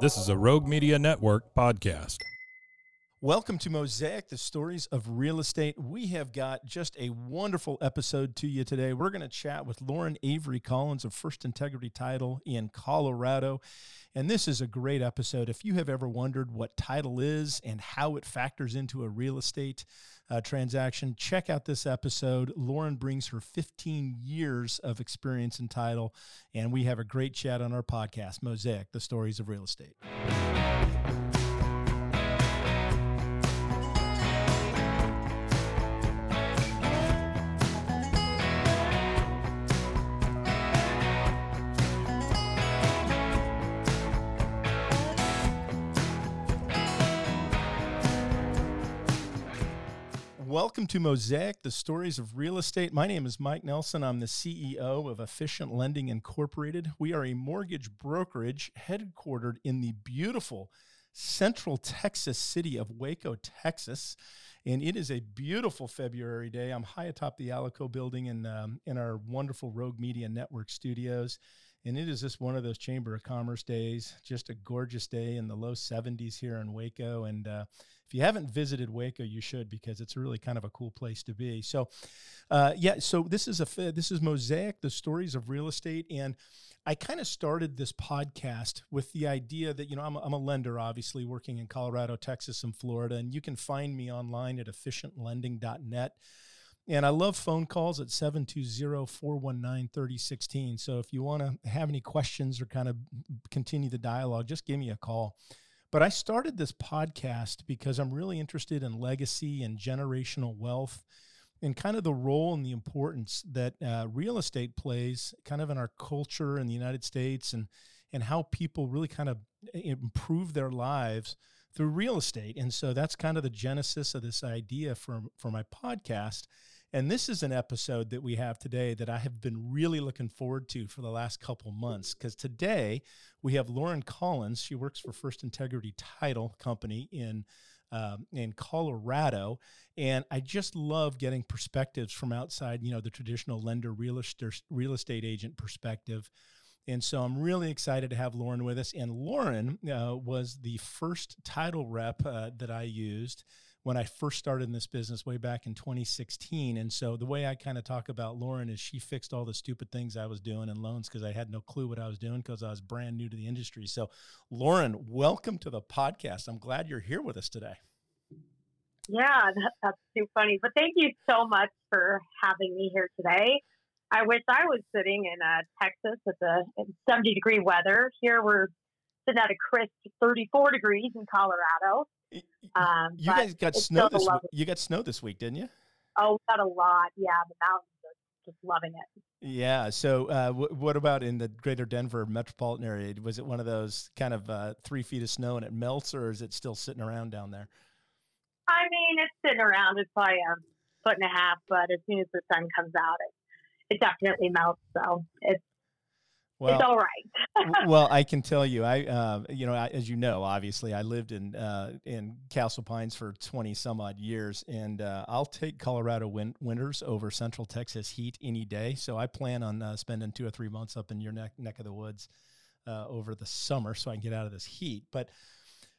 This is a Rogue Media Network podcast. Welcome to Mosaic, the stories of real estate. We have got just a wonderful episode to you today. We're going to chat with Lauren Avery Collins of First Integrity Title in Colorado. And this is a great episode. If you have ever wondered what title is and how it factors into a real estate uh, transaction, check out this episode. Lauren brings her 15 years of experience in title, and we have a great chat on our podcast, Mosaic, the stories of real estate. Welcome to Mosaic, the stories of real estate. My name is Mike Nelson. I'm the CEO of Efficient Lending Incorporated. We are a mortgage brokerage headquartered in the beautiful central Texas city of Waco, Texas. And it is a beautiful February day. I'm high atop the Alico building in, um, in our wonderful Rogue Media Network studios. And it is just one of those Chamber of Commerce days, just a gorgeous day in the low 70s here in Waco. And uh, if you haven't visited Waco, you should because it's really kind of a cool place to be. So, uh, yeah, so this is a this is Mosaic, the stories of real estate, and I kind of started this podcast with the idea that you know I'm a, I'm a lender, obviously working in Colorado, Texas, and Florida, and you can find me online at efficientlending.net. And I love phone calls at 720-419-3016. So if you want to have any questions or kind of continue the dialogue, just give me a call. But I started this podcast because I'm really interested in legacy and generational wealth and kind of the role and the importance that uh, real estate plays kind of in our culture in the United States and and how people really kind of improve their lives through real estate. And so that's kind of the genesis of this idea for, for my podcast. And this is an episode that we have today that I have been really looking forward to for the last couple months. Because today we have Lauren Collins. She works for First Integrity Title Company in um, in Colorado, and I just love getting perspectives from outside, you know, the traditional lender real estate real estate agent perspective. And so I'm really excited to have Lauren with us. And Lauren uh, was the first title rep uh, that I used when I first started in this business way back in 2016. And so the way I kind of talk about Lauren is she fixed all the stupid things I was doing in loans because I had no clue what I was doing because I was brand new to the industry. So, Lauren, welcome to the podcast. I'm glad you're here with us today. Yeah, that, that's too funny. But thank you so much for having me here today. I wish I was sitting in uh, Texas at the 70 degree weather. Here we're sitting at a crisp 34 degrees in Colorado. Um, you guys got snow this week. You got snow this week, didn't you? Oh, we got a lot. Yeah, the mountains are just loving it. Yeah. So, uh, w- what about in the greater Denver metropolitan area? Was it one of those kind of uh, three feet of snow and it melts, or is it still sitting around down there? I mean, it's sitting around. It's probably a foot and a half, but as soon as the sun comes out, it it definitely melts. So it's well, it's all right. well, I can tell you, I, uh, you know, I, as you know, obviously, I lived in uh, in Castle Pines for twenty some odd years, and uh, I'll take Colorado win- winters over Central Texas heat any day. So I plan on uh, spending two or three months up in your neck neck of the woods uh, over the summer, so I can get out of this heat. But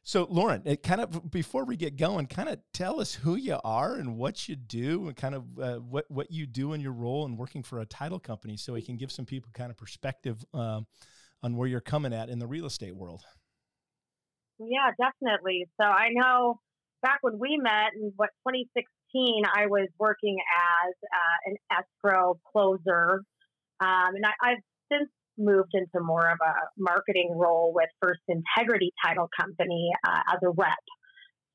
so, Lauren, it kind of before we get going, kind of tell us who you are and what you do, and kind of uh, what what you do in your role in working for a title company, so we can give some people kind of perspective um, on where you're coming at in the real estate world. Yeah, definitely. So I know back when we met in what 2016, I was working as uh, an escrow closer, um, and I, I've since moved into more of a marketing role with First Integrity Title Company uh, as a rep.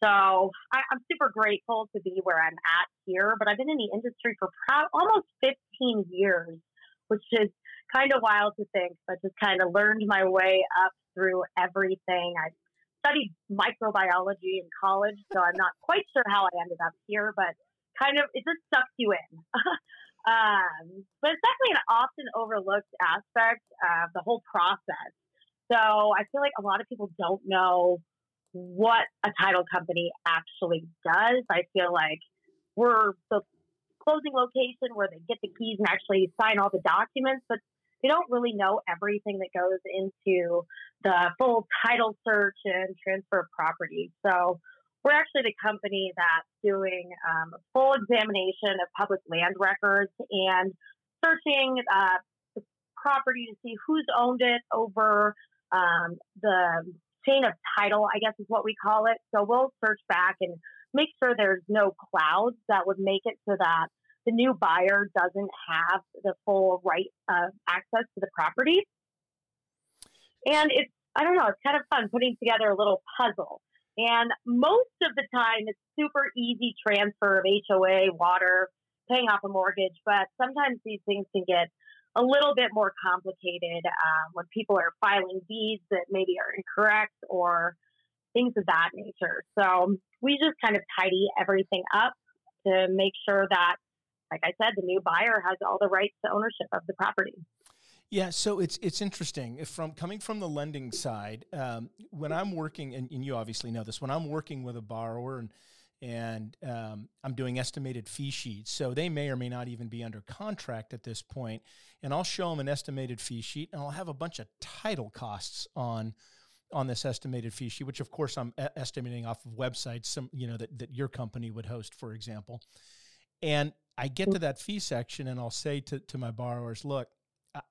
So I, am super grateful to be where I'm at here, but I've been in the industry for proud, almost 15 years, which is kind of wild to think, but just kind of learned my way up through everything. I studied microbiology in college, so I'm not quite sure how I ended up here, but kind of it just sucks you in. um, but it's definitely an often overlooked aspect of the whole process. So I feel like a lot of people don't know what a title company actually does. I feel like we're the closing location where they get the keys and actually sign all the documents, but they don't really know everything that goes into the full title search and transfer of property. So we're actually the company that's doing um, a full examination of public land records and searching uh, the property to see who's owned it over um, the chain of title, I guess is what we call it. So we'll search back and make sure there's no clouds that would make it so that the new buyer doesn't have the full right of access to the property. And it's, I don't know, it's kind of fun putting together a little puzzle. And most of the time, it's super easy transfer of HOA, water, paying off a mortgage. But sometimes these things can get a little bit more complicated um, when people are filing deeds that maybe are incorrect or things of that nature. So we just kind of tidy everything up to make sure that like I said, the new buyer has all the rights to ownership of the property. Yeah, so it's it's interesting if from coming from the lending side. Um, when I'm working, and, and, you obviously know this, when I'm working with a borrower and and um, I'm doing estimated fee sheets, so they may or may not even be under contract at this point, and I'll show them an estimated fee sheet, and I'll have a bunch of title costs on on this estimated fee sheet, which of course I'm estimating off of websites, some you know that that your company would host, for example, and I get to that fee section and I'll say to, to my borrowers, look,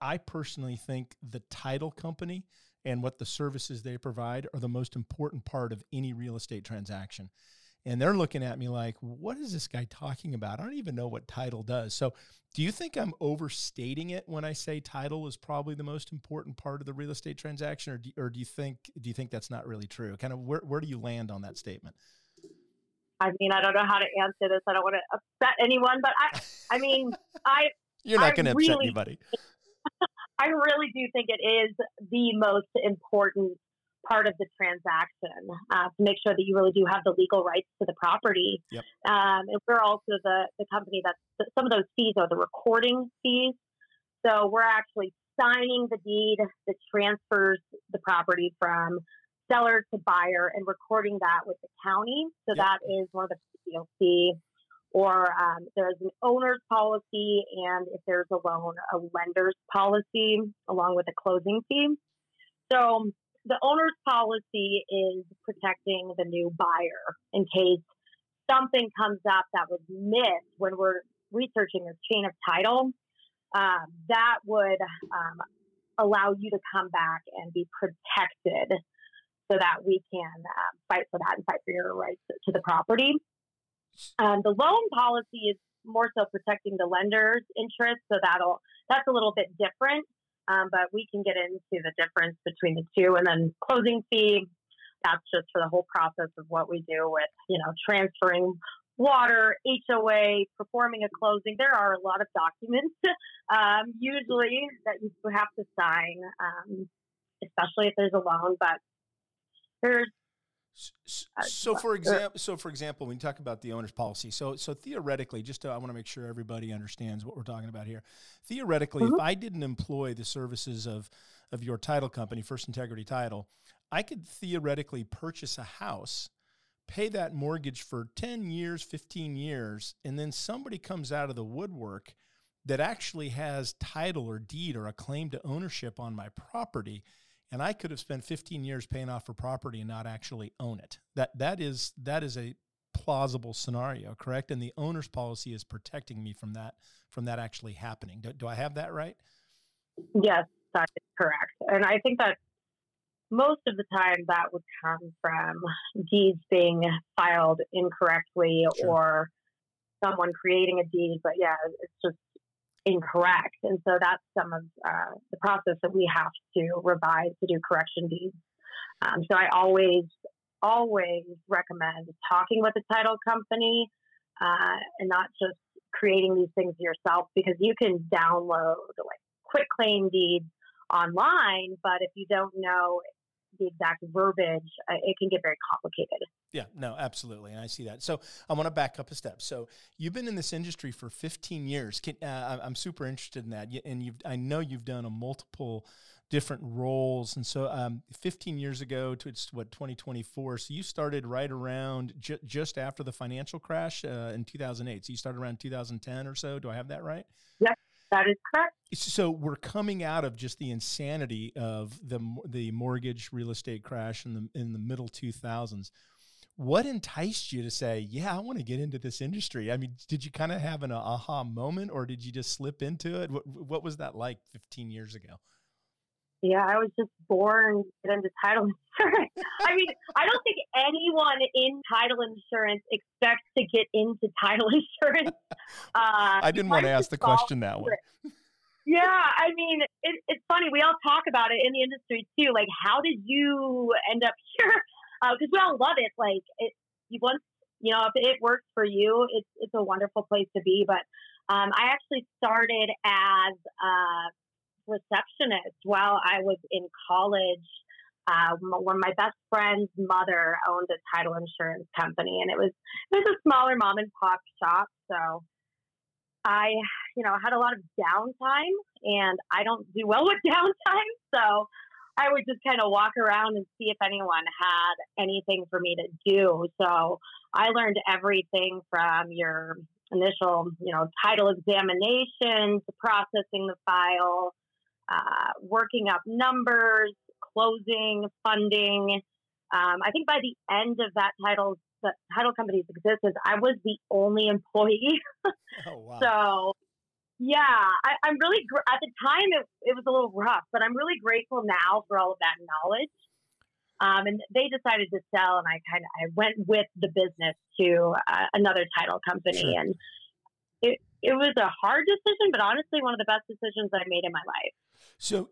I personally think the title company and what the services they provide are the most important part of any real estate transaction. And they're looking at me like, what is this guy talking about? I don't even know what title does. So, do you think I'm overstating it when I say title is probably the most important part of the real estate transaction, or do, or do you think do you think that's not really true? Kind of where where do you land on that statement? I mean, I don't know how to answer this. I don't want to upset anyone, but I, I mean, I. You're not going to upset really, anybody. I really do think it is the most important part of the transaction uh, to make sure that you really do have the legal rights to the property. Yep. Um, and we're also the, the company that some of those fees are the recording fees. So we're actually signing the deed that transfers the property from seller to buyer and recording that with the county. So yep. that is one of the you'll see. Or um, there's an owner's policy, and if there's a loan, a lender's policy along with a closing fee. So the owner's policy is protecting the new buyer in case something comes up that was missed when we're researching this chain of title. Um, that would um, allow you to come back and be protected so that we can uh, fight for that and fight for your rights to the property. Um, the loan policy is more so protecting the lender's interest, so that'll that's a little bit different. Um, but we can get into the difference between the two, and then closing fee. That's just for the whole process of what we do with you know transferring water, HOA, performing a closing. There are a lot of documents um, usually that you have to sign, um, especially if there's a loan. But there's so for example so for example when you talk about the owner's policy so so theoretically just to, i want to make sure everybody understands what we're talking about here theoretically mm-hmm. if i didn't employ the services of of your title company first integrity title i could theoretically purchase a house pay that mortgage for 10 years 15 years and then somebody comes out of the woodwork that actually has title or deed or a claim to ownership on my property and I could have spent 15 years paying off for property and not actually own it. That that is that is a plausible scenario, correct? And the owner's policy is protecting me from that from that actually happening. Do, do I have that right? Yes, that is correct. And I think that most of the time that would come from deeds being filed incorrectly sure. or someone creating a deed. But yeah, it's just incorrect. And so that's some of uh, the process that we have to revise to do correction deeds. Um, so I always, always recommend talking with a title company uh, and not just creating these things yourself because you can download like quit claim deeds online, but if you don't know the exact verbiage, uh, it can get very complicated. Yeah, no, absolutely, and I see that. So I want to back up a step. So you've been in this industry for 15 years. Can, uh, I'm super interested in that, and you've I know you've done a multiple different roles, and so um, 15 years ago to it's what 2024. So you started right around ju- just after the financial crash uh, in 2008. So you started around 2010 or so. Do I have that right? Yes, that is correct. So we're coming out of just the insanity of the the mortgage real estate crash in the in the middle 2000s. What enticed you to say, "Yeah, I want to get into this industry"? I mean, did you kind of have an aha moment, or did you just slip into it? What, what was that like 15 years ago? Yeah, I was just born into title insurance. I mean, I don't think anyone in title insurance expects to get into title insurance. Uh, I didn't want to ask the question that way. Yeah, I mean, it, it's funny. We all talk about it in the industry too. Like, how did you end up here? Because uh, we all love it. Like, it, you once, you know, if it works for you, it's it's a wonderful place to be. But um, I actually started as a receptionist while I was in college. Uh, when my best friend's mother owned a title insurance company, and it was it was a smaller mom and pop shop. So I, you know, had a lot of downtime, and I don't do well with downtime. So I would just kind of walk around and see if anyone had anything for me to do. So I learned everything from your initial, you know, title examination to processing the file uh, working up numbers, closing, funding. Um, I think by the end of that title, the title company's existence, I was the only employee. oh, wow. So, yeah, I, am really gr- at the time it, it was a little rough, but I'm really grateful now for all of that knowledge. Um, and they decided to sell, and I kind of I went with the business to uh, another title company, sure. and it it was a hard decision, but honestly, one of the best decisions I made in my life. So,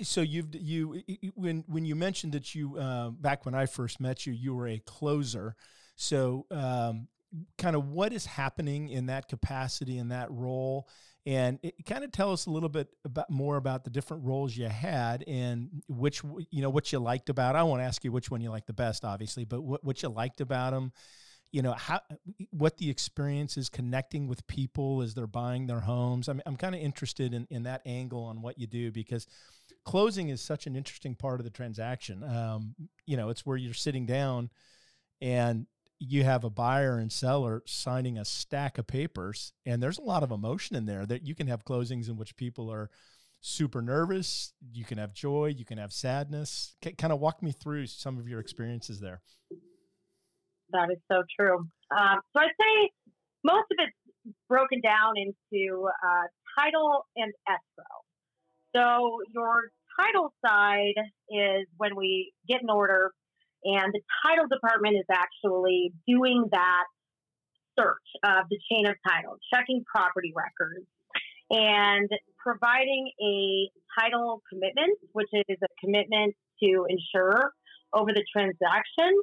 so you've you when when you mentioned that you uh, back when I first met you, you were a closer. So, um, kind of what is happening in that capacity in that role, and it, kind of tell us a little bit about more about the different roles you had and which you know what you liked about. I won't ask you which one you liked the best, obviously, but what what you liked about them you know how what the experience is connecting with people as they're buying their homes. I'm, I'm kind of interested in, in that angle on what you do because closing is such an interesting part of the transaction. Um, you know it's where you're sitting down and you have a buyer and seller signing a stack of papers and there's a lot of emotion in there that you can have closings in which people are super nervous you can have joy you can have sadness. C- kind of walk me through some of your experiences there that is so true. Um, so I'd say most of it's broken down into uh, title and escrow. So your title side is when we get an order, and the title department is actually doing that search of the chain of title, checking property records, and providing a title commitment, which is a commitment to insure over the transaction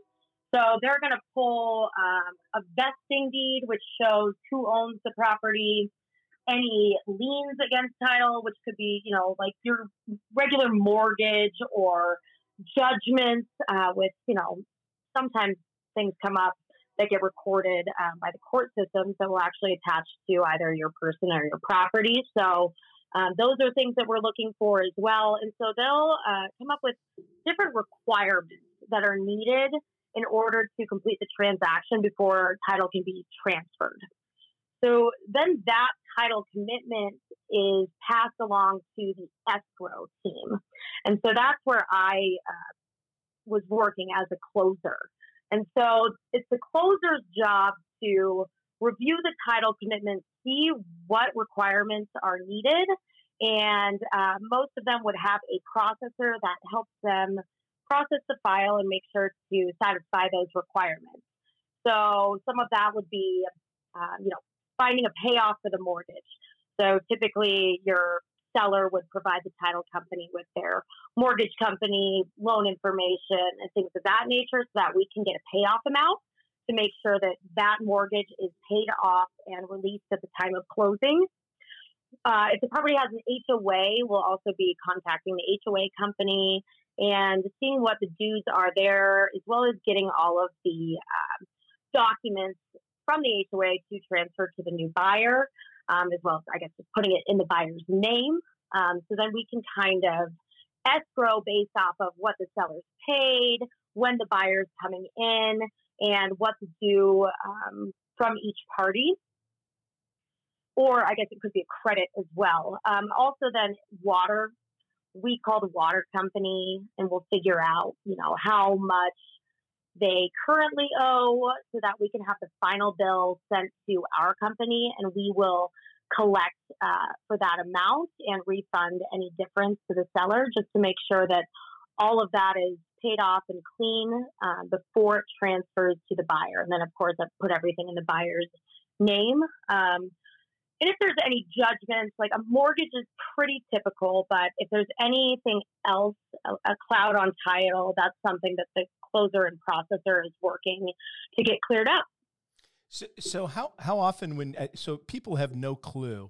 so they're going to pull um, a vesting deed, which shows who owns the property, any liens against title, which could be, you know, like your regular mortgage or judgments uh, with, you know, sometimes things come up that get recorded um, by the court systems that will actually attach to either your person or your property. So um, those are things that we're looking for as well. And so they'll uh, come up with different requirements that are needed in order to complete the transaction before title can be transferred. So then that title commitment is passed along to the escrow team. And so that's where I uh, was working as a closer. And so it's the closer's job to review the title commitment, see what requirements are needed. And uh, most of them would have a processor that helps them process the file and make sure to satisfy those requirements. So some of that would be, uh, you know, finding a payoff for the mortgage. So typically, your seller would provide the title company with their mortgage company loan information and things of that nature, so that we can get a payoff amount to make sure that that mortgage is paid off and released at the time of closing. Uh, if the property has an HOA, we'll also be contacting the HOA company and seeing what the dues are there, as well as getting all of the um, documents from the HOA to transfer to the new buyer, um, as well as, I guess, just putting it in the buyer's name. Um, so then we can kind of escrow based off of what the seller's paid, when the buyer's coming in, and what's due um, from each party. Or I guess it could be a credit as well. Um, also, then water. We call the water company and we'll figure out, you know, how much they currently owe so that we can have the final bill sent to our company and we will collect uh, for that amount and refund any difference to the seller just to make sure that all of that is paid off and clean uh, before it transfers to the buyer. And then, of course, I put everything in the buyer's name. Um, and if there's any judgments, like a mortgage is pretty typical, but if there's anything else, a, a cloud on title, that's something that the closer and processor is working to get cleared up. So, so how how often when uh, so people have no clue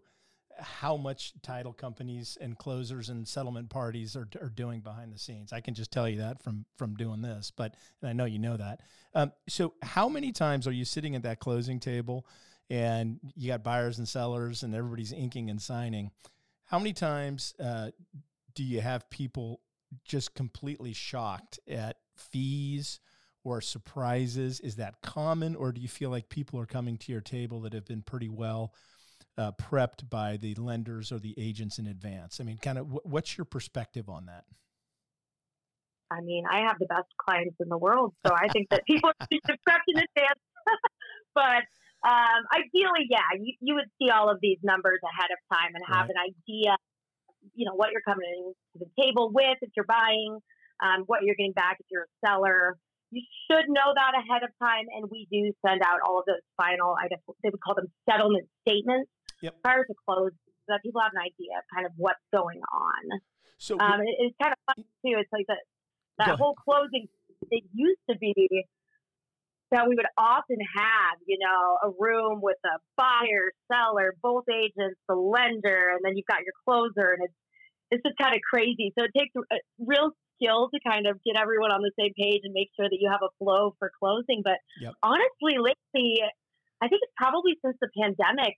how much title companies and closers and settlement parties are, are doing behind the scenes. I can just tell you that from from doing this, but and I know you know that. Um, so how many times are you sitting at that closing table and you got buyers and sellers and everybody's inking and signing? How many times uh, do you have people just completely shocked at fees or surprises? Is that common, or do you feel like people are coming to your table that have been pretty well uh, prepped by the lenders or the agents in advance? I mean, kind of, what's your perspective on that? I mean, I have the best clients in the world, so I think that people should be prepped in advance. but um, ideally, yeah, you, you would see all of these numbers ahead of time and have right. an idea, you know, what you're coming to the table with if you're buying, um, what you're getting back if you're a seller. You should know that ahead of time, and we do send out all of those final, I guess they would call them settlement statements yep. prior to close, so that people have an idea of kind of what's going on. So um, it, it's kind of fun too. It's like that that whole closing. It used to be that we would often have, you know, a room with a buyer, seller, both agents, the lender, and then you've got your closer, and it's it's just kind of crazy. So it takes a real skill to kind of get everyone on the same page and make sure that you have a flow for closing. But yep. honestly, lately, I think it's probably since the pandemic,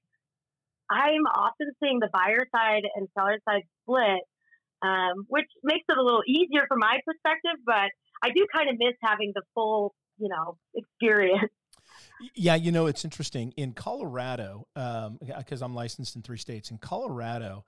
I'm often seeing the buyer side and seller side split, um, which makes it a little easier from my perspective. But I do kind of miss having the full, you know, experience. Yeah, you know, it's interesting. In Colorado, because um, I'm licensed in three states, in Colorado,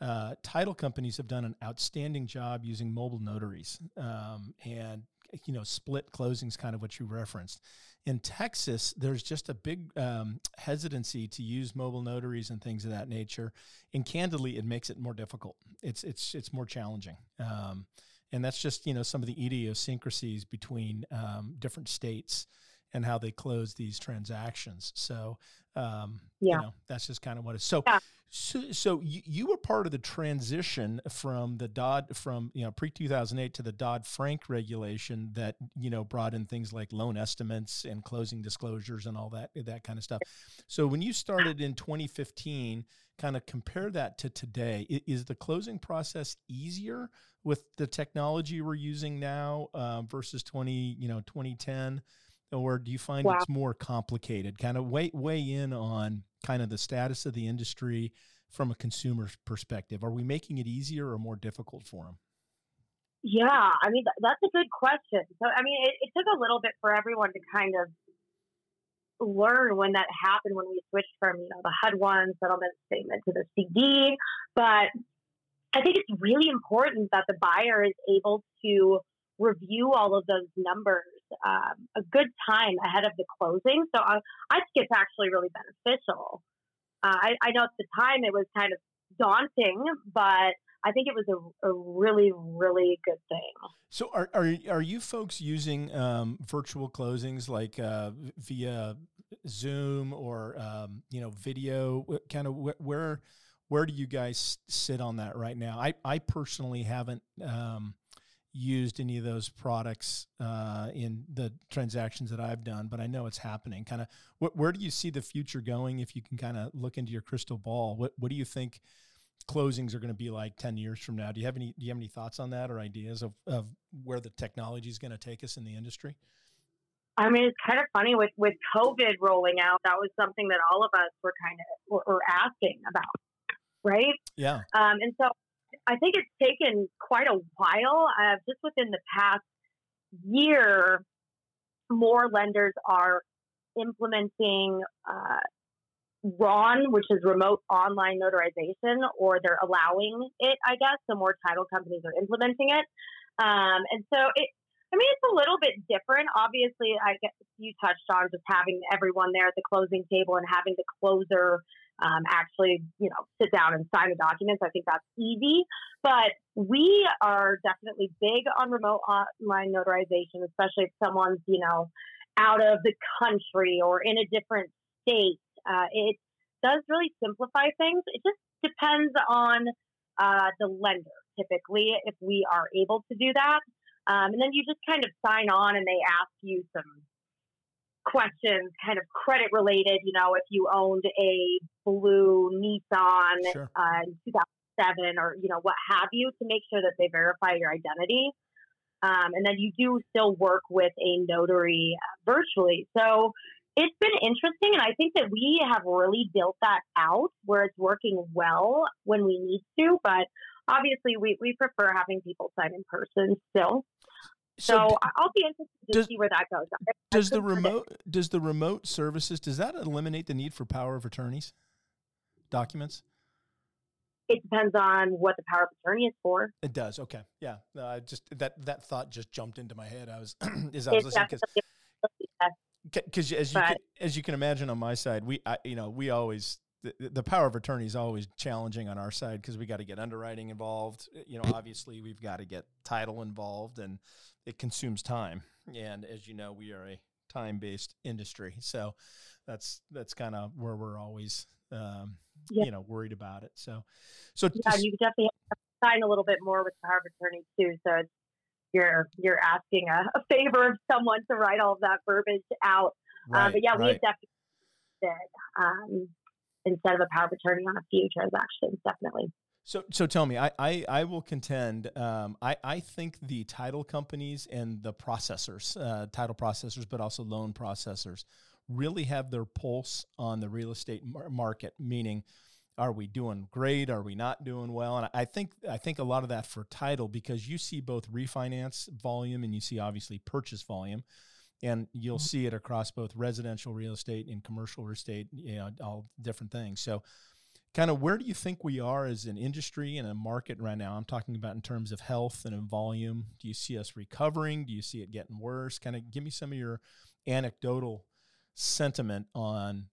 uh, title companies have done an outstanding job using mobile notaries um, and you know split closings kind of what you referenced in texas there's just a big um, hesitancy to use mobile notaries and things of that nature and candidly it makes it more difficult it's it's it's more challenging um, and that's just you know some of the idiosyncrasies between um, different states and how they close these transactions so um, yeah. you know that's just kind of what it's so yeah. So, so you, you were part of the transition from the Dodd from you know pre two thousand eight to the Dodd Frank regulation that you know brought in things like loan estimates and closing disclosures and all that that kind of stuff. So when you started in twenty fifteen, kind of compare that to today. Is the closing process easier with the technology we're using now um, versus twenty you know twenty ten, or do you find wow. it's more complicated? Kind of weigh weigh in on kind of the status of the industry from a consumer perspective? Are we making it easier or more difficult for them? Yeah, I mean, that's a good question. So, I mean, it, it took a little bit for everyone to kind of learn when that happened when we switched from, you know, the HUD one settlement statement to the CD. But I think it's really important that the buyer is able to review all of those numbers um, a good time ahead of the closing. So I, I think it's actually really beneficial. Uh, I, I know at the time it was kind of daunting, but I think it was a, a really, really good thing. So, are are, are you folks using um, virtual closings like uh, via Zoom or um, you know video? Kind of where where do you guys sit on that right now? I I personally haven't um, used any of those products uh, in the transactions that I've done, but I know it's happening. Kind of, wh- where do you see the future going? If you can kind of look into your crystal ball, what what do you think closings are going to be like 10 years from now. Do you have any do you have any thoughts on that or ideas of, of where the technology is going to take us in the industry? I mean, it's kind of funny with with COVID rolling out. That was something that all of us were kind of were, were asking about, right? Yeah. Um, and so I think it's taken quite a while. Uh, just within the past year, more lenders are implementing uh, RON, which is remote online notarization, or they're allowing it, I guess. So more title companies are implementing it. Um, and so it, I mean, it's a little bit different. Obviously, I guess you touched on just having everyone there at the closing table and having the closer um, actually, you know, sit down and sign the documents. I think that's easy. But we are definitely big on remote online notarization, especially if someone's, you know, out of the country or in a different state. Uh, it does really simplify things. It just depends on uh, the lender, typically, if we are able to do that. Um, and then you just kind of sign on and they ask you some questions, kind of credit related. You know, if you owned a blue Nissan sure. uh, in 2007 or, you know, what have you, to make sure that they verify your identity. Um, and then you do still work with a notary uh, virtually. So it's been interesting. And I think that we have really built that out where it's working well when we need to. But obviously, we, we prefer having people sign in person still. So, so I'll be interested to does, see where that goes. does the remote does the remote services does that eliminate the need for power of attorneys documents? It depends on what the power of attorney is for. It does. Okay. Yeah. I uh, just that that thought just jumped into my head. I was as I was listening because as you can, as you can imagine on my side, we I, you know we always the, the power of attorney is always challenging on our side because we got to get underwriting involved. You know, obviously we've got to get title involved, and it consumes time. And as you know, we are a time based industry, so that's that's kind of where we're always um, yeah. you know worried about it. So, so yeah, you definitely have to sign a little bit more with the power of attorney too. So you're you're asking a, a, favor of someone to write all of that verbiage out. Uh, right, but yeah, right. we have definitely did um, instead of a power of attorney on a few transactions, definitely. So, so tell me, I, I, I will contend. Um, I, I think the title companies and the processors, uh, title processors, but also loan processors, really have their pulse on the real estate market. Meaning, are we doing great? Are we not doing well? And I think I think a lot of that for title because you see both refinance volume and you see obviously purchase volume, and you'll mm-hmm. see it across both residential real estate and commercial real estate, you know, all different things. So, kind of where do you think we are as an industry and a market right now? I'm talking about in terms of health and in volume. Do you see us recovering? Do you see it getting worse? Kind of give me some of your anecdotal sentiment on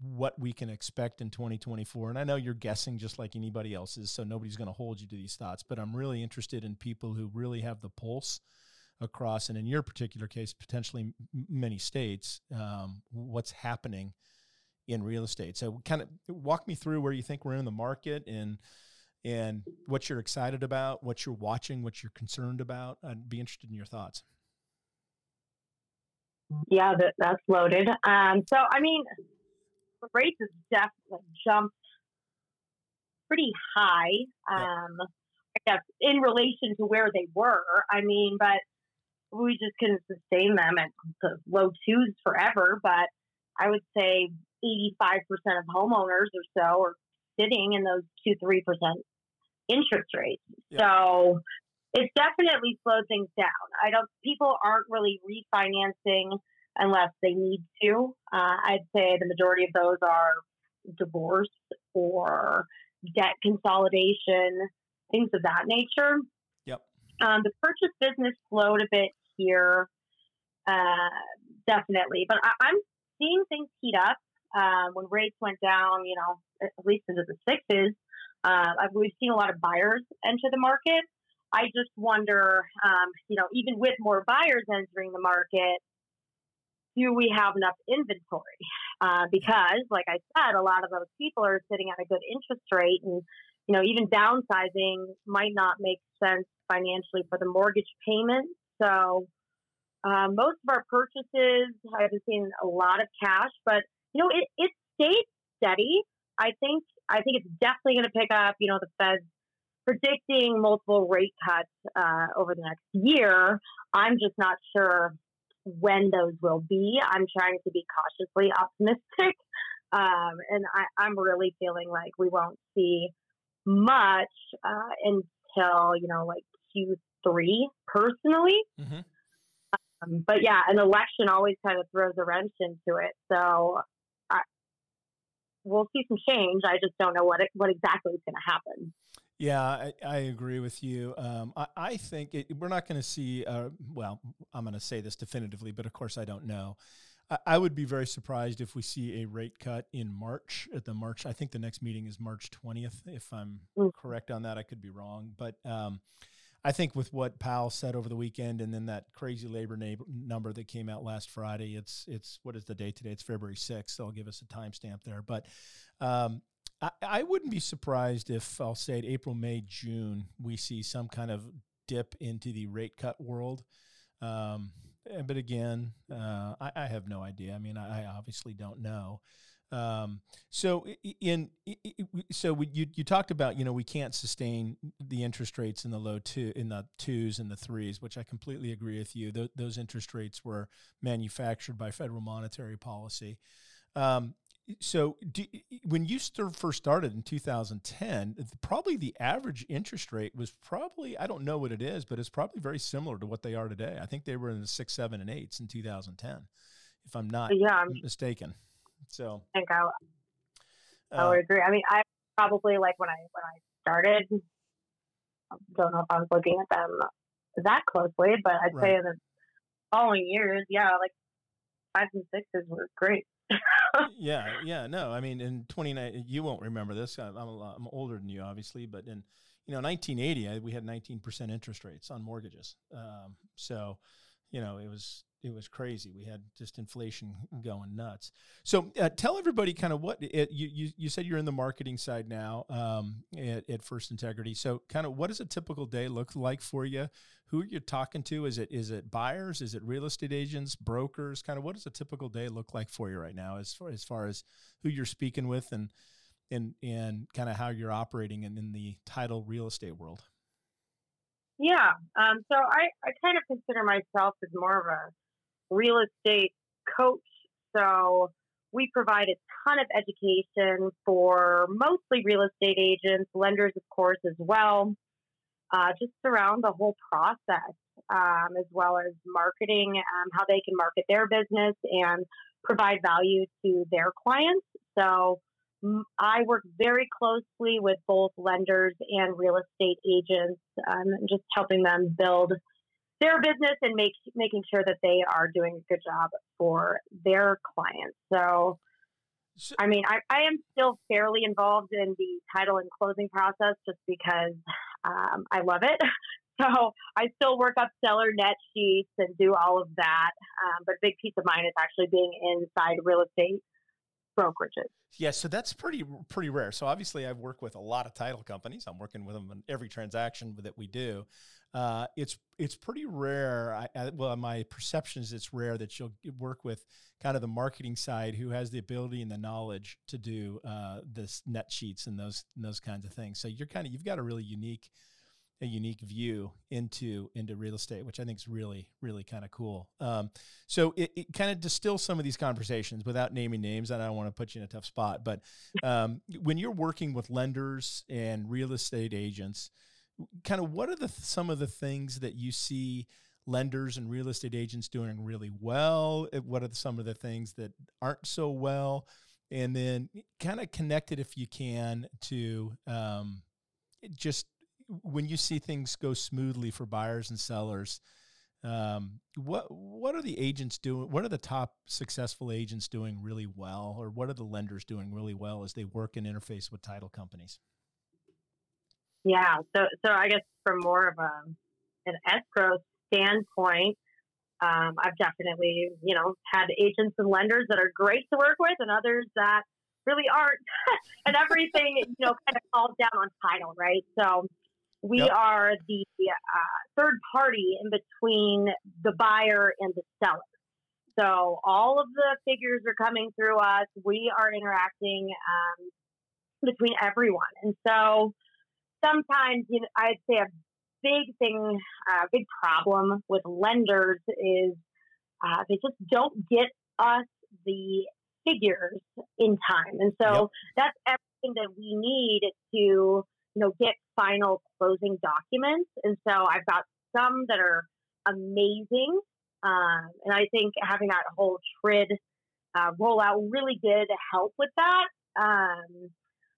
what we can expect in 2024. And I know you're guessing just like anybody else is, so nobody's going to hold you to these thoughts, but I'm really interested in people who really have the pulse across, and in your particular case, potentially many states, um, what's happening in real estate. So kind of walk me through where you think we're in the market and and what you're excited about, what you're watching, what you're concerned about. I'd be interested in your thoughts. Yeah, that, that's loaded. Um, so, I mean, rates have definitely jumped pretty high. Um, I guess in relation to where they were. I mean, but we just couldn't sustain them at the low twos forever. But I would say 85% of homeowners or so are sitting in those two, 3% interest rates. Yeah. So it's definitely slowed things down. I don't, people aren't really refinancing unless they need to. Uh, I'd say the majority of those are divorce or debt consolidation, things of that nature. Yep. Um, the purchase business slowed a bit here, uh, definitely, but I, am seeing things heat up. Uh, when rates went down, you know, at least into the sixes, uh, we've seen a lot of buyers enter the market. I just wonder, um, you know, even with more buyers entering the market, do we have enough inventory? Uh, because, like I said, a lot of those people are sitting at a good interest rate, and you know, even downsizing might not make sense financially for the mortgage payment. So, uh, most of our purchases, I haven't seen a lot of cash, but you know, it, it stayed steady. I think I think it's definitely going to pick up. You know, the Fed's predicting multiple rate cuts uh, over the next year. I'm just not sure when those will be. I'm trying to be cautiously optimistic. Um, and I, am really feeling like we won't see much uh, until, you know, like Q3 personally. Mm-hmm. Um, but yeah, an election always kind of throws a wrench into it. So I, we'll see some change. I just don't know what it, what exactly is going to happen. Yeah, I, I, agree with you. Um, I, I, think it, we're not going to see. Uh, well, I'm going to say this definitively, but of course, I don't know. I, I, would be very surprised if we see a rate cut in March. At the March, I think the next meeting is March 20th. If I'm mm. correct on that, I could be wrong, but um, I think with what Powell said over the weekend, and then that crazy labor number that came out last Friday, it's it's what is the date today? It's February 6th. So I'll give us a timestamp there, but. Um, I, I wouldn't be surprised if I'll say it April, May, June, we see some kind of dip into the rate cut world. Um, but again, uh, I, I, have no idea. I mean, I, I obviously don't know. Um, so in, so you you talked about you know we can't sustain the interest rates in the low two in the twos and the threes, which I completely agree with you. Th- those interest rates were manufactured by federal monetary policy. Um, so do, when you st- first started in 2010 probably the average interest rate was probably i don't know what it is but it's probably very similar to what they are today i think they were in the six seven and eights in 2010 if i'm not yeah, mistaken so i think i, I would uh, agree i mean i probably like when i when i started don't know if i was looking at them that closely but i'd right. say in the following years yeah like fives and sixes were great yeah, yeah, no, I mean, in 29, you won't remember this. I'm, I'm, lot, I'm older than you, obviously, but in you know 1980, we had 19% interest rates on mortgages. Um, so, you know, it was it was crazy. We had just inflation going nuts. So uh, tell everybody kind of what it, you, you, you said you're in the marketing side now um, at, at, First Integrity. So kind of what does a typical day look like for you? Who are you talking to? Is it is it buyers? Is it real estate agents, brokers? Kind of what does a typical day look like for you right now as far as far as who you're speaking with and and and kind of how you're operating in, in the title real estate world? Yeah. Um, so I, I kind of consider myself as more of a real estate coach. So we provide a ton of education for mostly real estate agents, lenders, of course, as well, uh, just around the whole process, um, as well as marketing, um, how they can market their business and provide value to their clients. So I work very closely with both lenders and real estate agents, um, just helping them build their business and make making sure that they are doing a good job for their clients. So, so I mean, I, I am still fairly involved in the title and closing process just because um, I love it. So I still work up seller net sheets and do all of that. Um, but a big piece of mine is actually being inside real estate brokerages. Yeah, so that's pretty pretty rare. So obviously, I've worked with a lot of title companies. I'm working with them in every transaction that we do. Uh, it's it's pretty rare. I, I, well, my perception is it's rare that you'll work with kind of the marketing side who has the ability and the knowledge to do uh, this net sheets and those and those kinds of things. So you're kind of you've got a really unique a unique view into into real estate, which I think is really really kind of cool. Um, so it, it kind of distills some of these conversations without naming names. And I don't want to put you in a tough spot, but um, when you're working with lenders and real estate agents kind of what are the some of the things that you see lenders and real estate agents doing really well? What are some of the things that aren't so well? And then kind of connect it if you can to um, just when you see things go smoothly for buyers and sellers. Um, what what are the agents doing? What are the top successful agents doing really well, or what are the lenders doing really well as they work and interface with title companies? Yeah. So, so I guess from more of a, an escrow standpoint, um, I've definitely, you know, had agents and lenders that are great to work with and others that really aren't. and everything, you know, kind of falls down on title, right? So we yep. are the uh, third party in between the buyer and the seller. So all of the figures are coming through us. We are interacting um, between everyone. And so sometimes, you know, I'd say a big thing, a uh, big problem with lenders is uh, they just don't get us the figures in time. And so yep. that's everything that we need to, you know, get final closing documents. And so I've got some that are amazing. Um, and I think having that whole TRID uh, rollout really did help with that. Um,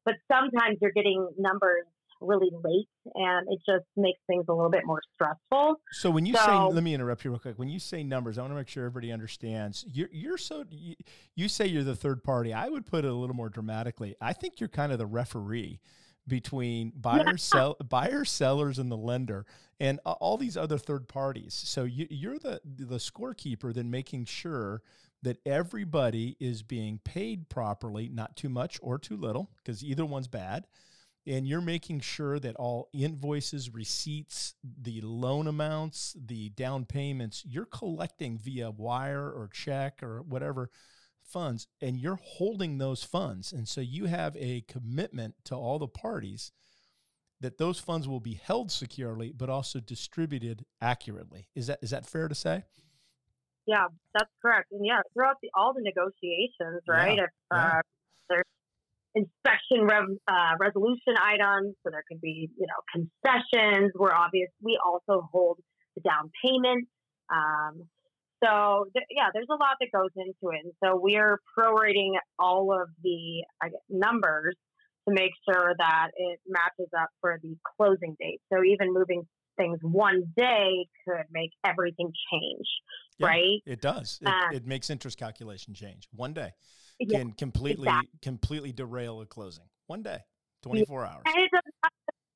but sometimes you're getting numbers really late and it just makes things a little bit more stressful. So when you so, say, let me interrupt you real quick. When you say numbers, I want to make sure everybody understands. You're, you're so, you, you say you're the third party. I would put it a little more dramatically. I think you're kind of the referee between buyer yeah. sell buyer sellers and the lender and all these other third parties so you, you're the the scorekeeper then making sure that everybody is being paid properly not too much or too little because either one's bad and you're making sure that all invoices, receipts, the loan amounts, the down payments, you're collecting via wire or check or whatever funds, and you're holding those funds. And so you have a commitment to all the parties that those funds will be held securely, but also distributed accurately. Is that is that fair to say? Yeah, that's correct. And yeah, throughout the, all the negotiations, right? Yeah, if yeah. Uh, there's inspection re- uh, resolution items. So there could be, you know, concessions. We're obvious. We also hold the down payment. Um, so th- yeah, there's a lot that goes into it. And so we're prorating all of the guess, numbers to make sure that it matches up for the closing date. So even moving things one day could make everything change, yeah, right? It does. It, um, it makes interest calculation change one day can completely exactly. completely derail a closing one day, twenty four hours. And it doesn't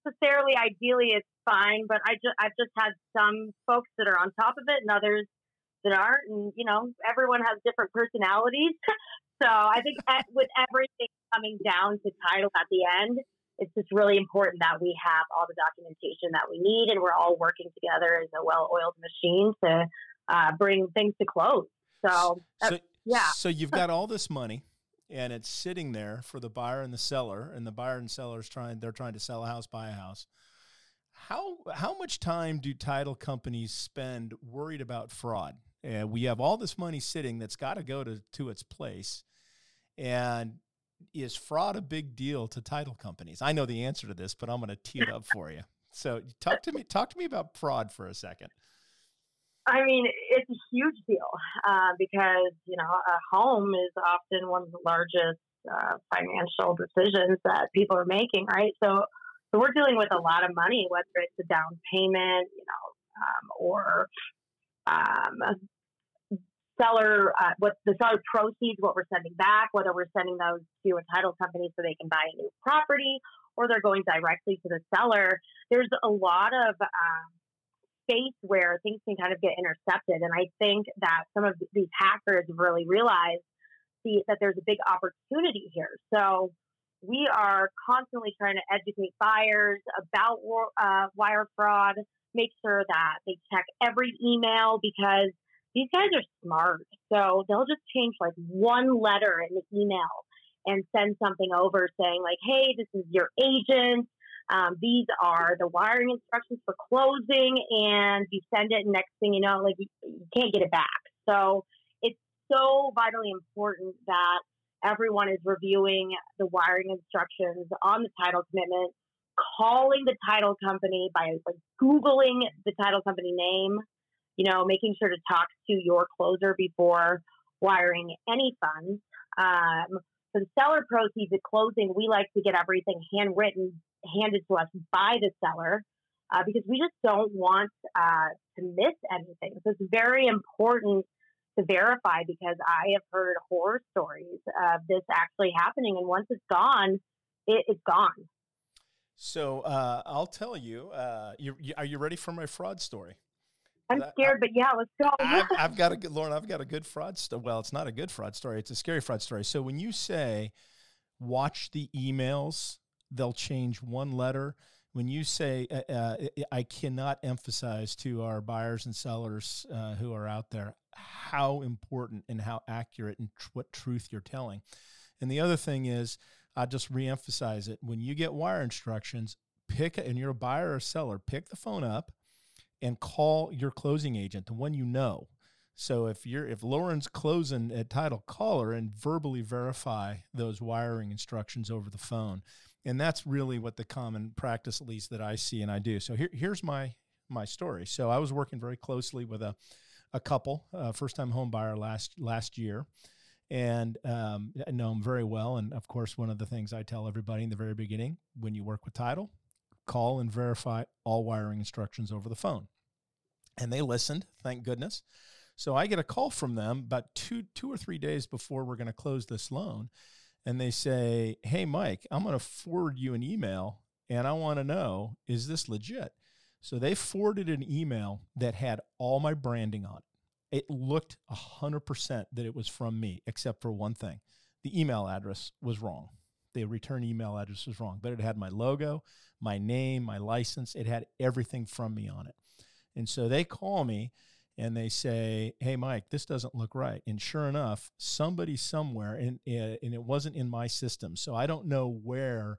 necessarily. Ideally, it's fine, but I just I've just had some folks that are on top of it, and others that aren't. And you know, everyone has different personalities. so I think with everything coming down to title at the end, it's just really important that we have all the documentation that we need, and we're all working together as a well-oiled machine to uh, bring things to close. So, so, yeah. So you've got all this money and it's sitting there for the buyer and the seller and the buyer and seller is trying they're trying to sell a house buy a house. How how much time do title companies spend worried about fraud? And we have all this money sitting that's got to go to to its place. And is fraud a big deal to title companies? I know the answer to this but i'm going to tee it up for you. So talk to me talk to me about fraud for a second I mean, it's a huge deal uh, because you know a home is often one of the largest uh, financial decisions that people are making, right? So, so we're dealing with a lot of money, whether it's a down payment, you know, um, or um, seller uh, what the seller proceeds, what we're sending back, whether we're sending those to a title company so they can buy a new property, or they're going directly to the seller. There's a lot of um, space where things can kind of get intercepted. And I think that some of these hackers really realized the, that there's a big opportunity here. So we are constantly trying to educate buyers about uh, wire fraud, make sure that they check every email because these guys are smart. So they'll just change like one letter in the email and send something over saying like, "Hey, this is your agent. Um, these are the wiring instructions for closing, and you send it, and next thing you know, like you, you can't get it back. So it's so vitally important that everyone is reviewing the wiring instructions on the title commitment, calling the title company by like Googling the title company name, you know, making sure to talk to your closer before wiring any funds. Um, for the seller proceeds at closing, we like to get everything handwritten handed to us by the seller uh, because we just don't want uh, to miss anything. So it's very important to verify because I have heard horror stories of this actually happening, and once it's gone, it, it's gone. So uh, I'll tell you, uh, you, are you ready for my fraud story? I'm scared, I, but yeah, let's go. I've, I've, got a good, Lauren. I've got a good fraud story. Well, it's not a good fraud story; it's a scary fraud story. So when you say, "Watch the emails they'll change one letter. When you say, uh, uh, I cannot emphasize to our buyers and sellers uh, who are out there how important and how accurate and tr- what truth you're telling. And the other thing is, I just reemphasize it. When you get wire instructions, pick and you're a buyer or seller, pick the phone up and call your closing agent, the one you know. So if you're if Lauren's closing at title, call her and verbally verify those wiring instructions over the phone. And that's really what the common practice, at least that I see and I do. So here, here's my my story. So I was working very closely with a a couple, uh, first time home buyer last last year, and um, I know them very well. And of course, one of the things I tell everybody in the very beginning when you work with title, call and verify all wiring instructions over the phone. And they listened, thank goodness. So I get a call from them about two two or three days before we're going to close this loan, and they say, "Hey, Mike, I'm going to forward you an email, and I want to know is this legit." So they forwarded an email that had all my branding on it. It looked 100% that it was from me, except for one thing. The email address was wrong. The return email address was wrong, but it had my logo, my name, my license. It had everything from me on it. And so they call me and they say, "Hey, Mike, this doesn't look right." And sure enough, somebody somewhere, and and it wasn't in my system, so I don't know where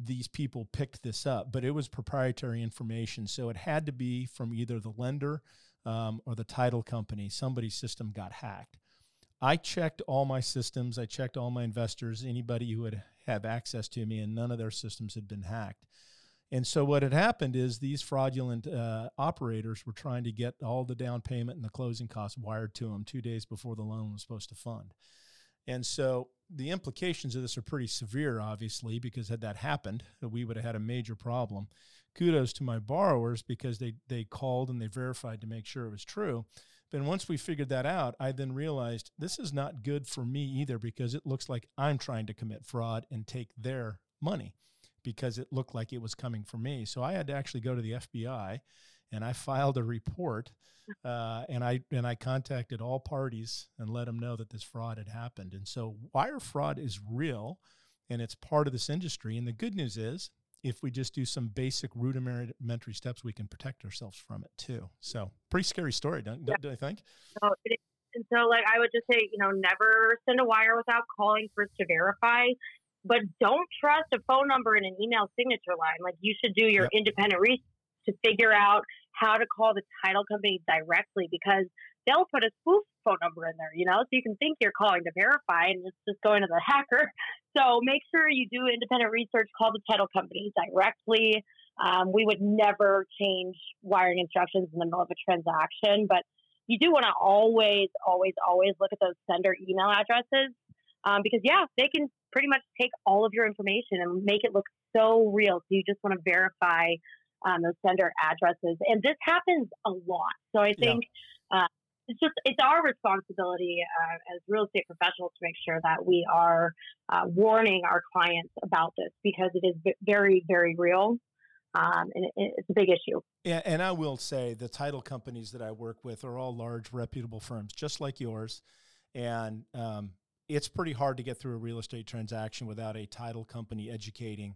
these people picked this up, but it was proprietary information. So it had to be from either the lender um, or the title company. Somebody's system got hacked. I checked all my systems. I checked all my investors, anybody who would have access to me, and none of their systems had been hacked. And so what had happened is these fraudulent uh, operators were trying to get all the down payment and the closing costs wired to them two days before the loan was supposed to fund. And so the implications of this are pretty severe, obviously, because had that happened, we would have had a major problem. Kudos to my borrowers because they they called and they verified to make sure it was true. But once we figured that out, I then realized this is not good for me either because it looks like I'm trying to commit fraud and take their money because it looked like it was coming from me. So I had to actually go to the FBI and I filed a report uh, and I and I contacted all parties and let them know that this fraud had happened. And so wire fraud is real, and it's part of this industry. And the good news is, if we just do some basic rudimentary steps, we can protect ourselves from it too. So pretty scary story, don't, don't, don't you think? So and so, like I would just say, you know, never send a wire without calling first to verify. But don't trust a phone number and an email signature line. Like you should do your yep. independent research to figure out how to call the title company directly because they'll put a spoof phone number in there, you know, so you can think you're calling to verify and it's just going to the hacker. So make sure you do independent research, call the title company directly. Um, we would never change wiring instructions in the middle of a transaction, but you do want to always, always, always look at those sender email addresses um, because, yeah, they can pretty much take all of your information and make it look so real. So you just want to verify um, those sender addresses. And this happens a lot. So I think yeah. It's just it's our responsibility uh, as real estate professionals to make sure that we are uh, warning our clients about this because it is very very real. Um, and it, it's a big issue. And, and I will say the title companies that I work with are all large, reputable firms, just like yours. And um, it's pretty hard to get through a real estate transaction without a title company educating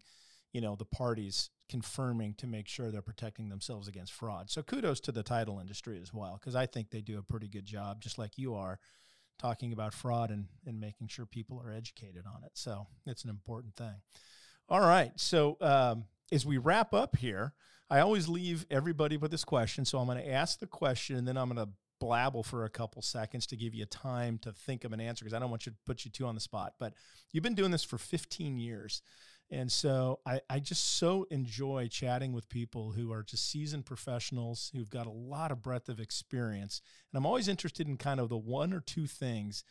you know the parties confirming to make sure they're protecting themselves against fraud. So kudos to the title industry as well because I think they do a pretty good job, just like you are, talking about fraud and and making sure people are educated on it. So it's an important thing. All right, so um, as we wrap up here, I always leave everybody with this question. So I'm going to ask the question and then I'm going to blabble for a couple seconds to give you time to think of an answer because I don't want you to put you too on the spot. But you've been doing this for 15 years. And so I, I just so enjoy chatting with people who are just seasoned professionals who've got a lot of breadth of experience. And I'm always interested in kind of the one or two things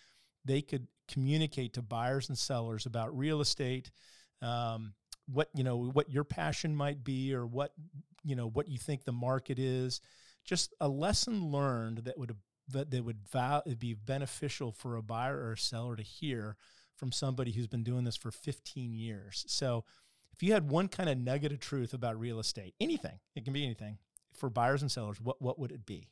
they could communicate to buyers and sellers about real estate. Um, what you know what your passion might be or what you know what you think the market is just a lesson learned that would that, would val- be beneficial for a buyer or a seller to hear from somebody who's been doing this for 15 years. So, if you had one kind of nugget of truth about real estate, anything, it can be anything, for buyers and sellers, what, what would it be?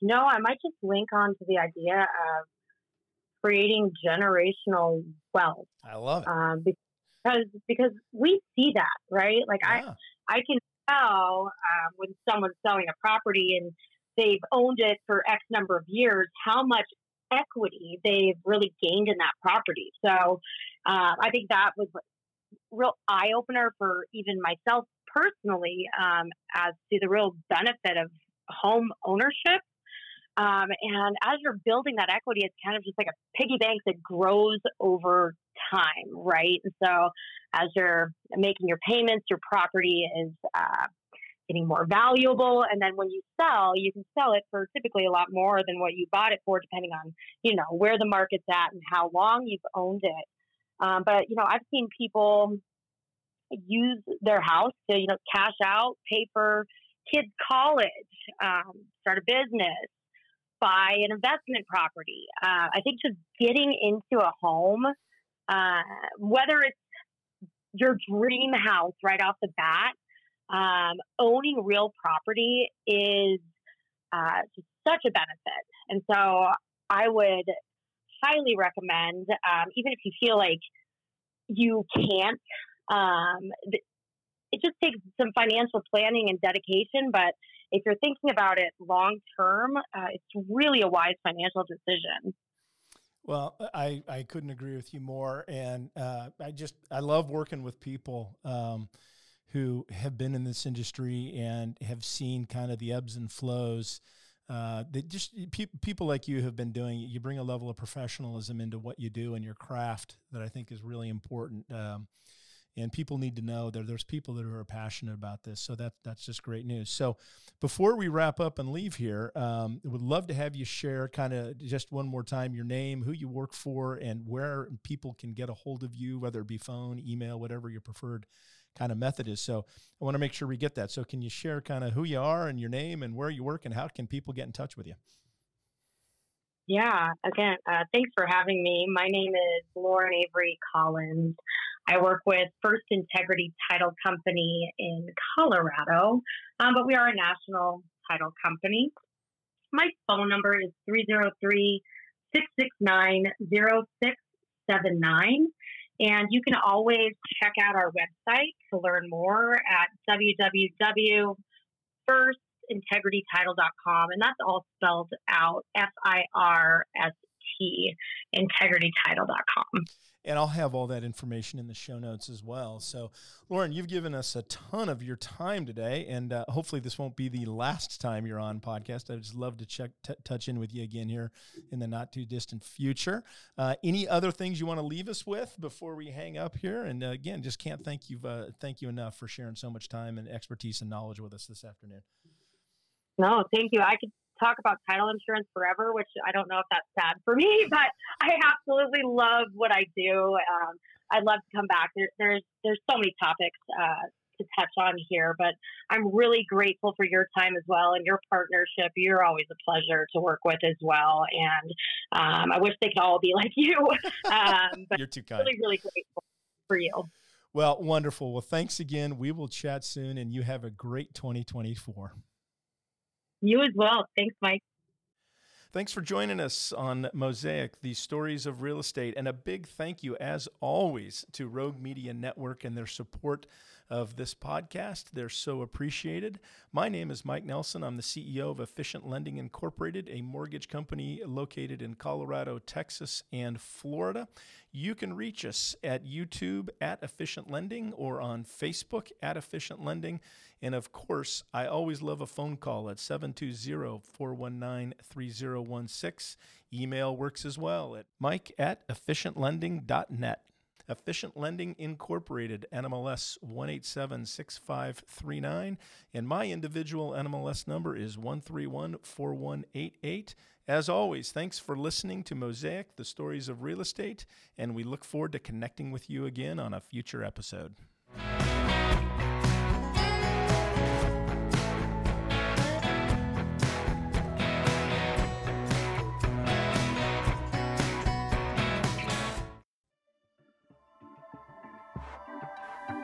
You know, I might just link on to the idea of creating generational wealth. I love it. Um, because because we see that, right? Like yeah. I I can tell um, when someone's selling a property and they've owned it for X number of years, how much equity they've really gained in that property. So uh, I think that was real eye opener for even myself personally um, as to the real benefit of home ownership. Um, and as you're building that equity, it's kind of just like a piggy bank that grows over time, right? And so as you're making your payments, your property is uh, getting more valuable. And then when you sell, you can sell it for typically a lot more than what you bought it for, depending on, you know, where the market's at and how long you've owned it. Um, but, you know, I've seen people use their house to, you know, cash out, pay for kids' college, um, start a business, buy an investment property. Uh, I think just getting into a home, uh, whether it's your dream house right off the bat, um, owning real property is uh, such a benefit. And so I would highly recommend, um, even if you feel like you can't, um, it just takes some financial planning and dedication. But if you're thinking about it long term, uh, it's really a wise financial decision. Well, I, I couldn't agree with you more. And uh, I just, I love working with people. Um, who have been in this industry and have seen kind of the ebbs and flows. Uh, that just pe- people like you have been doing. You bring a level of professionalism into what you do and your craft that I think is really important. Um, and people need to know that there's people that are passionate about this. So that that's just great news. So before we wrap up and leave here, um, would love to have you share kind of just one more time your name, who you work for, and where people can get a hold of you, whether it be phone, email, whatever your preferred kind of method is. So I want to make sure we get that. So can you share kind of who you are and your name and where you work and how can people get in touch with you? Yeah, again, uh, thanks for having me. My name is Lauren Avery Collins. I work with First Integrity Title Company in Colorado, um, but we are a national title company. My phone number is 303 669 0679. And you can always check out our website to learn more at www.firstintegritytitle.com. And that's all spelled out F I R S T, integritytitle.com and I'll have all that information in the show notes as well. So, Lauren, you've given us a ton of your time today, and uh, hopefully this won't be the last time you're on podcast. I'd just love to check t- touch in with you again here in the not too distant future. Uh, any other things you want to leave us with before we hang up here? And uh, again, just can't thank you uh, thank you enough for sharing so much time and expertise and knowledge with us this afternoon. No, thank you. I could talk about title insurance forever, which I don't know if that's sad for me, but I absolutely love what I do. Um, I'd love to come back. There, there's there's so many topics uh, to touch on here, but I'm really grateful for your time as well and your partnership. You're always a pleasure to work with as well, and um, I wish they could all be like you. Um, but You're too kind. Really, really grateful for you. Well, wonderful. Well, thanks again. We will chat soon, and you have a great 2024. You as well. Thanks, Mike. Thanks for joining us on Mosaic, the stories of real estate. And a big thank you, as always, to Rogue Media Network and their support of this podcast. They're so appreciated. My name is Mike Nelson. I'm the CEO of Efficient Lending Incorporated, a mortgage company located in Colorado, Texas, and Florida. You can reach us at YouTube at Efficient Lending or on Facebook at Efficient Lending. And of course, I always love a phone call at 720 419 3016. Email works as well at mike at efficientlending.net. Efficient Lending Incorporated, NMLS 1876539. And my individual NMLS number is 1314188. As always, thanks for listening to Mosaic, the stories of real estate, and we look forward to connecting with you again on a future episode.